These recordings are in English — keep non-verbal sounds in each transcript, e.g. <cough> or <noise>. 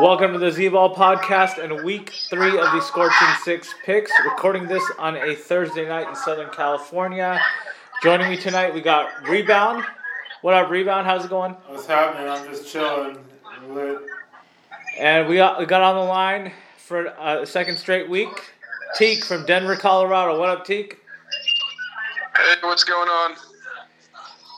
Welcome to the Z-Ball podcast and week three of the Scorching Six picks. Recording this on a Thursday night in Southern California. Joining me tonight, we got Rebound. What up, Rebound? How's it going? What's happening? I'm just chilling. Lit. And we got we got on the line for a second straight week. Teak from Denver, Colorado. What up, Teak? Hey, what's going on?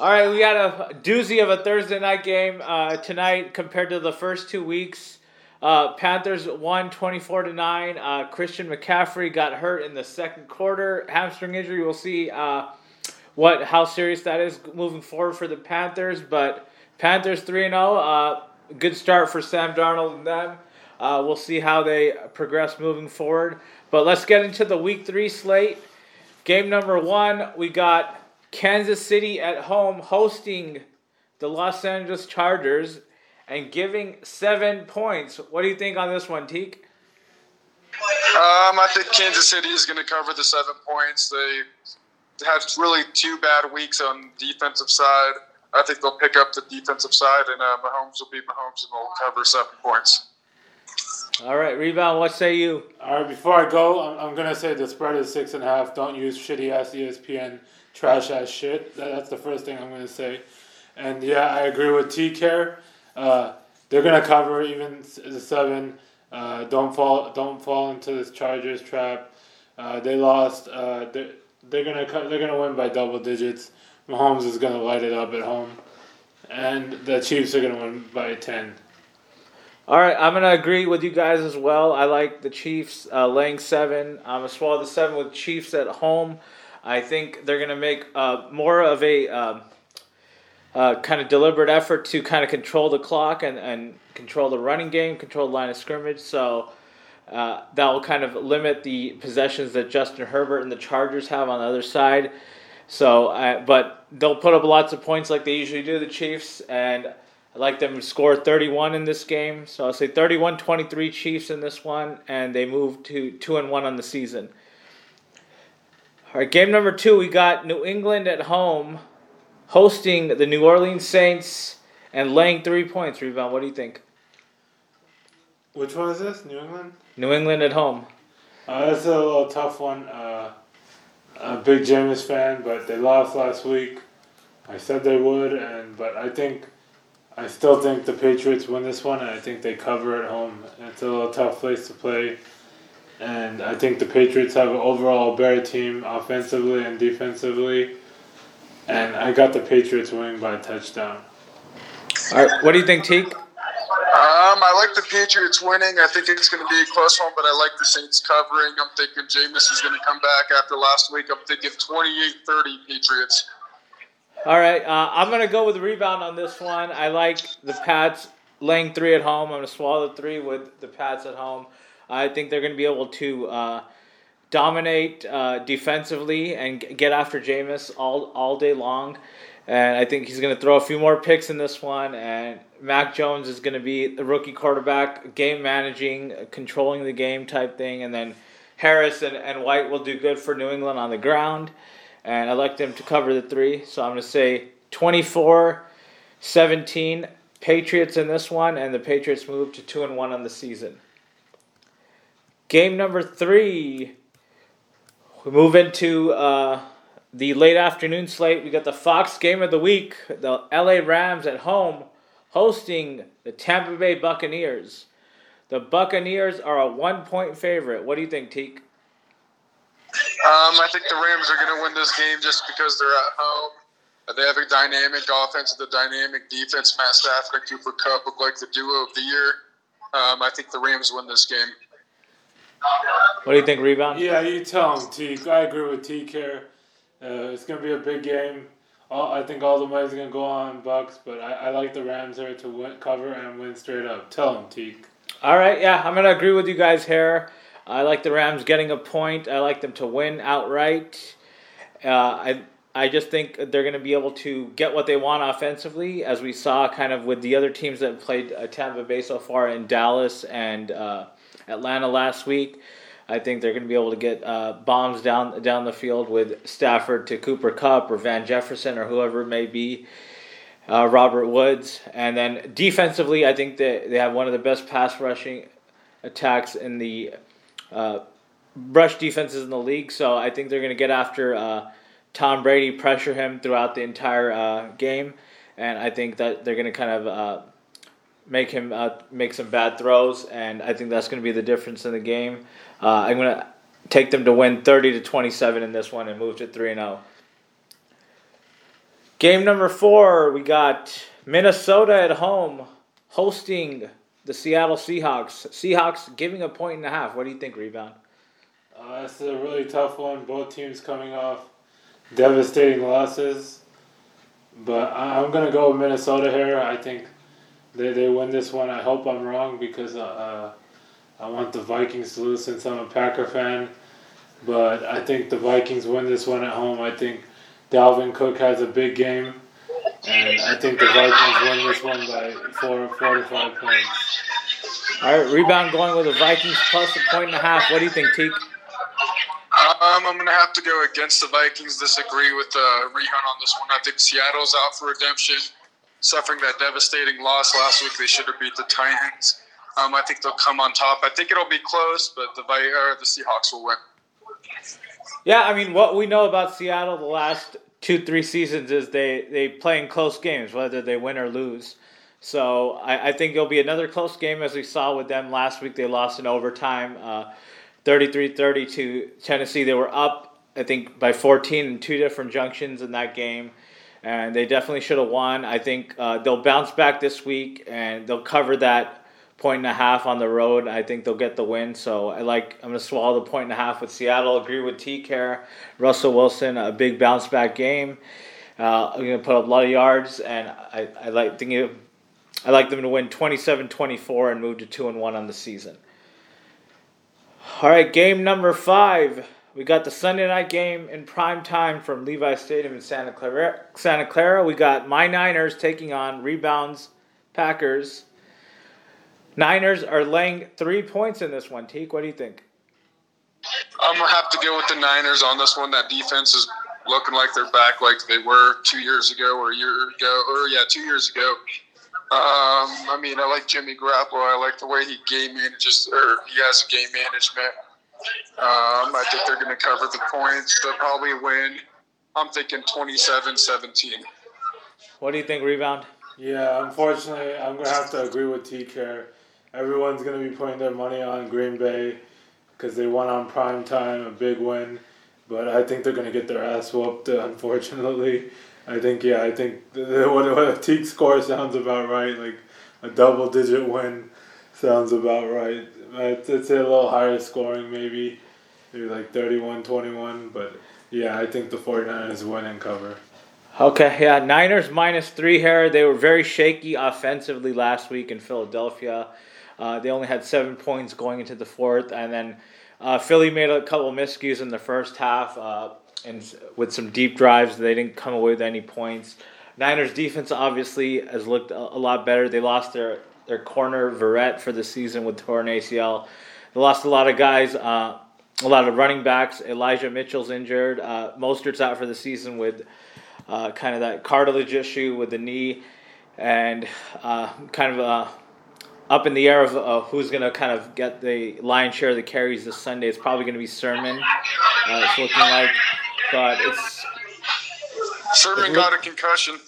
All right, we got a doozy of a Thursday night game uh, tonight compared to the first two weeks. Uh, Panthers won 24 to 9. Uh, Christian McCaffrey got hurt in the second quarter. Hamstring injury. We'll see uh, what how serious that is moving forward for the Panthers. But Panthers 3 0. Uh, good start for Sam Darnold and them. Uh, we'll see how they progress moving forward. But let's get into the week three slate. Game number one, we got Kansas City at home hosting the Los Angeles Chargers and giving seven points. What do you think on this one, Teak? Um, I think Kansas City is going to cover the seven points. They have really two bad weeks on defensive side. I think they'll pick up the defensive side, and uh, Mahomes will be Mahomes, and they'll cover seven points. All right, rebound. What say you? All right, before I go, I'm, I'm gonna say the spread is six and a half. Don't use shitty ass ESPN trash ass shit. That, that's the first thing I'm gonna say. And yeah, I agree with Teak here. Uh, they're gonna cover even the seven. Uh, don't fall don't fall into this Chargers trap. Uh, they lost. Uh, they're, they're gonna they're gonna win by double digits. Mahomes is gonna light it up at home, and the Chiefs are gonna win by ten. All right, I'm gonna agree with you guys as well. I like the Chiefs uh, laying seven. I'm gonna swallow the seven with Chiefs at home. I think they're gonna make uh, more of a um, uh, kind of deliberate effort to kind of control the clock and, and control the running game, control the line of scrimmage. So uh, that will kind of limit the possessions that Justin Herbert and the Chargers have on the other side. So, uh, but they'll put up lots of points like they usually do, the Chiefs, and I like them to score 31 in this game. So I'll say 31-23 Chiefs in this one, and they move to two and one on the season. All right, game number two, we got New England at home, hosting the New Orleans Saints and laying three points. Rebound. What do you think? Which one is this? New England. New England at home. Uh, that's a little tough one. Uh, I'm a big Jameis fan, but they lost last week. I said they would, and but I think I still think the Patriots win this one, and I think they cover at home. It's a little tough place to play, and I think the Patriots have an overall better team offensively and defensively, and I got the Patriots winning by a touchdown. All right, what do you think, Teak? Um, I like the Patriots winning. I think it's going to be a close one, but I like the Saints covering. I'm thinking Jameis is going to come back after last week. I'm thinking 28-30 Patriots. All right, uh, I'm gonna go with the rebound on this one. I like the Pats laying three at home. I'm gonna swallow the three with the Pats at home. I think they're gonna be able to uh, dominate uh, defensively and get after Jameis all all day long. And I think he's gonna throw a few more picks in this one. And Mac Jones is gonna be the rookie quarterback, game managing, controlling the game type thing. And then Harris and, and White will do good for New England on the ground and I like them to cover the three. So I'm going to say 24 17 Patriots in this one, and the Patriots move to 2 and 1 on the season. Game number three. We move into uh, the late afternoon slate. We got the Fox game of the week. The LA Rams at home hosting the Tampa Bay Buccaneers. The Buccaneers are a one point favorite. What do you think, Teak? Um, I think the Rams are going to win this game just because they're at home. Uh, They have a dynamic offense with a dynamic defense. Matt Stafford and Cooper Kupp look like the duo of the year. Um, I think the Rams win this game. What do you think, rebound? Yeah, you tell him, Teak. I agree with Teak here. Uh, it's gonna be a big game. All, I think all the money's gonna go on Bucks, but I, I like the Rams here to win, cover and win straight up. Tell him, Teak. All right, yeah, I'm gonna agree with you guys here. I like the Rams getting a point. I like them to win outright. Uh, I I just think they're going to be able to get what they want offensively, as we saw kind of with the other teams that played uh, Tampa Bay so far in Dallas and uh, Atlanta last week. I think they're going to be able to get uh, bombs down down the field with Stafford to Cooper Kupp or Van Jefferson or whoever it may be, uh, Robert Woods, and then defensively, I think they they have one of the best pass rushing attacks in the uh, rush defenses in the league. So I think they're going to get after uh, Tom Brady, pressure him throughout the entire uh, game, and I think that they're going to kind of uh, make him uh, make some bad throws, and I think that's going to be the difference in the game. Uh, I'm going to take them to win 30 to 27 in this one and move to 3 and 0. Game number four, we got Minnesota at home hosting the Seattle Seahawks. Seahawks giving a point and a half. What do you think, rebound? Uh, this is a really tough one. Both teams coming off devastating losses. But I'm going to go with Minnesota here. I think they, they win this one. I hope I'm wrong because uh, uh, I want the Vikings to lose since I'm a Packer fan. But I think the Vikings win this one at home. I think Dalvin Cook has a big game. And I think the Vikings win this one by four, four to five points. All right, rebound going with the Vikings plus a point and a half. What do you think, Teak? Um, I'm going to have to go against the Vikings. Disagree with uh, Rehan on this one. I think Seattle's out for redemption, suffering that devastating loss last week. They should have beat the Titans. Um, I think they'll come on top. I think it'll be close, but the the Seahawks will win. Yeah, I mean, what we know about Seattle the last two, three seasons is they, they play in close games, whether they win or lose. So I, I think it'll be another close game as we saw with them last week. They lost in overtime, uh, 33-30 to Tennessee. They were up, I think, by 14 in two different junctions in that game. And they definitely should have won. I think uh, they'll bounce back this week and they'll cover that point and a half on the road. I think they'll get the win. So I like. I'm gonna swallow the point and a half with Seattle. Agree with T. Care, Russell Wilson, a big bounce back game. Uh, I'm gonna put up a lot of yards, and I, I like thinking. I like them to win 27-24 and move to two and one on the season. All right, game number five. We got the Sunday night game in prime time from Levi Stadium in Santa Clara. Santa Clara. We got my Niners taking on rebounds Packers. Niners are laying three points in this one. Teak, what do you think? I'm gonna have to go with the Niners on this one. That defense is looking like they're back, like they were two years ago or a year ago, or yeah, two years ago. Um, I mean, I like Jimmy Garoppolo. I like the way he game manages, or he has game management. Um, I think they're going to cover the points. They'll probably win. I'm thinking 27-17. What do you think, rebound? Yeah, unfortunately, I'm gonna have to agree with Teak here. Everyone's gonna be putting their money on Green Bay because they won on prime time, a big win. But I think they're gonna get their ass whooped. <laughs> Unfortunately, I think yeah, I think the, <laughs> the, what what a Teak score sounds about right. Like a double digit win sounds about right. I'd, I'd say a little higher scoring maybe, maybe like 31-21. But yeah, I think the 49ers win and cover. Okay, yeah, Niners minus three here. They were very shaky offensively last week in Philadelphia. Uh, they only had seven points going into the fourth, and then uh, Philly made a couple miscues in the first half, uh, and with some deep drives, they didn't come away with any points. Niners defense obviously has looked a lot better. They lost their their corner Verrett for the season with torn ACL. They lost a lot of guys. Uh, a lot of running backs. Elijah Mitchell's injured. Uh, Mostert's out for the season with uh, kind of that cartilage issue with the knee, and uh, kind of uh, up in the air of uh, who's going to kind of get the lion's share of the carries this Sunday. It's probably going to be Sermon. It's looking like, but it's Sermon got a concussion,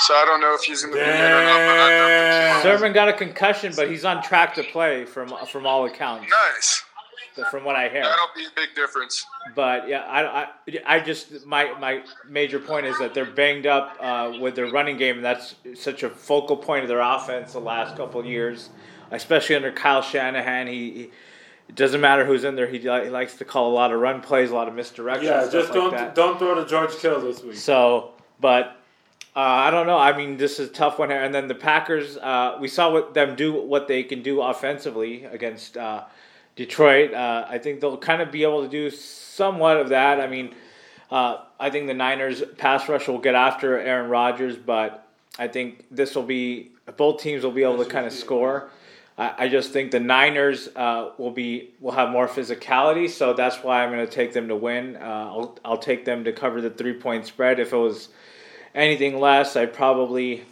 so I don't know if he's going to be in or not. But I Damn. Sermon got a concussion, but he's on track to play from from all accounts, nice. from what I hear. That'll be a big difference. But yeah, I, I, I just my my major point is that they're banged up uh, with their running game, and that's such a focal point of their offense the last couple of years. especially under Kyle Shanahan. He, he it doesn't matter who's in there. He, li- he likes to call a lot of run plays, a lot of misdirection. Yeah, just like don't that. don't throw to George Kittle this week. So, but uh, I don't know. I mean, this is a tough one here. And then the Packers, uh, we saw what them do, what they can do offensively against uh, Detroit. Uh, I think they'll kind of be able to do somewhat of that. I mean, uh, I think the Niners pass rush will get after Aaron Rodgers, but I think this will be both teams will be able to kind of score. I, I just think the Niners uh, will be will have more physicality, so that's why I'm going to take them to win. Uh, I'll I'll take them to cover the three point spread. If it was anything less, I probably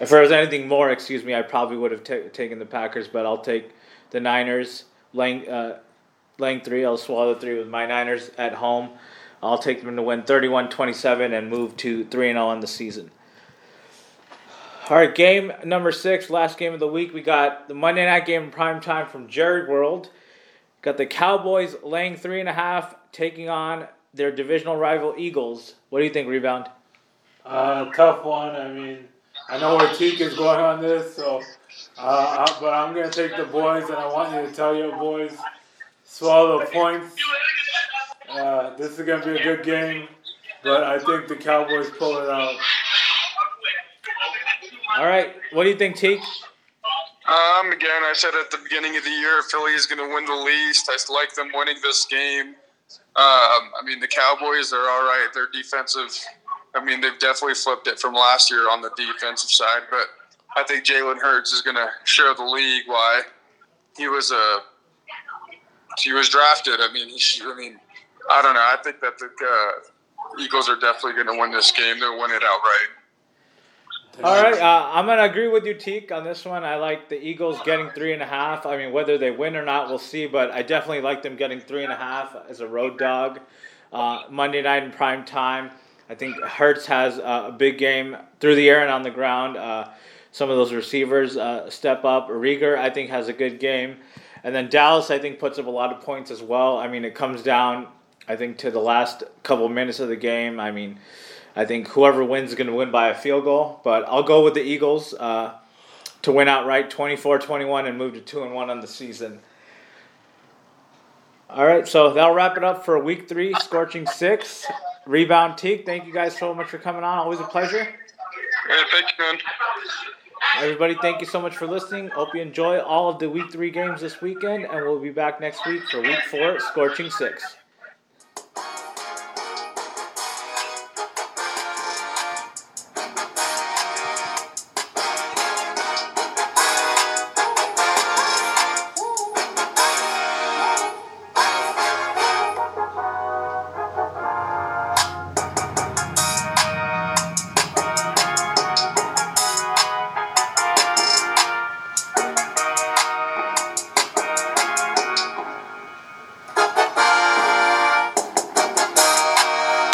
if there was anything more, excuse me, I probably would have ta taken the Packers, but I'll take the Niners laying uh, laying three. I'll swallow the three with my Niners at home. I'll take them to win 31-27 and move to 3 and 0 on the season. All right, game number six, last game of the week. We got the Monday night game in prime time from Jerry World. Got the Cowboys laying three and a half, taking on their divisional rival Eagles. What do you think, Rebound? Uh, tough one. I mean, I know where Teak is going on this, so uh, I, but I'm gonna take the boys, and I want you to tell your boys swallow the points. Uh, this is gonna be a good game, but I think the Cowboys pull it out. All right, what do you think, Teak? Um, again, I said at the beginning of the year, Philly is going to win the least. I like them winning this game. Um, I mean, the Cowboys are all right. Their defensive, I mean, they've definitely flipped it from last year on the defensive side, but I think Jalen Hurts is going to show the league why he was a he was drafted. I mean, I mean, I don't know. I think that the uh, Eagles are definitely going to win this game. They'll win it outright. All right, uh, I'm gonna agree with you, Teak, on this one. I like the Eagles getting three and a half. I mean, whether they win or not, we'll see. But I definitely like them getting three and a half as a road dog. Uh, Monday night in prime time. I think Hurts has a big game through the air and on the ground. Uh, some of those receivers uh, step up. Reagor, I think, has a good game. And then Dallas, I think, puts up a lot of points as well. I mean, it comes down, I think, to the last couple minutes of the game. I mean, I think whoever wins is going to win by a field goal, but I'll go with the Eagles uh, to win outright 24-21 and move to 2 and 1 on the season. All right, so that'll wrap it up for week 3, scorching 6. Rebound Teak, thank you guys so much for coming on. Always a pleasure. Yeah, thank you, man. Everybody, thank you so much for listening. Hope you enjoy all of the week 3 games this weekend and we'll be back next week for week 4, scorching 6.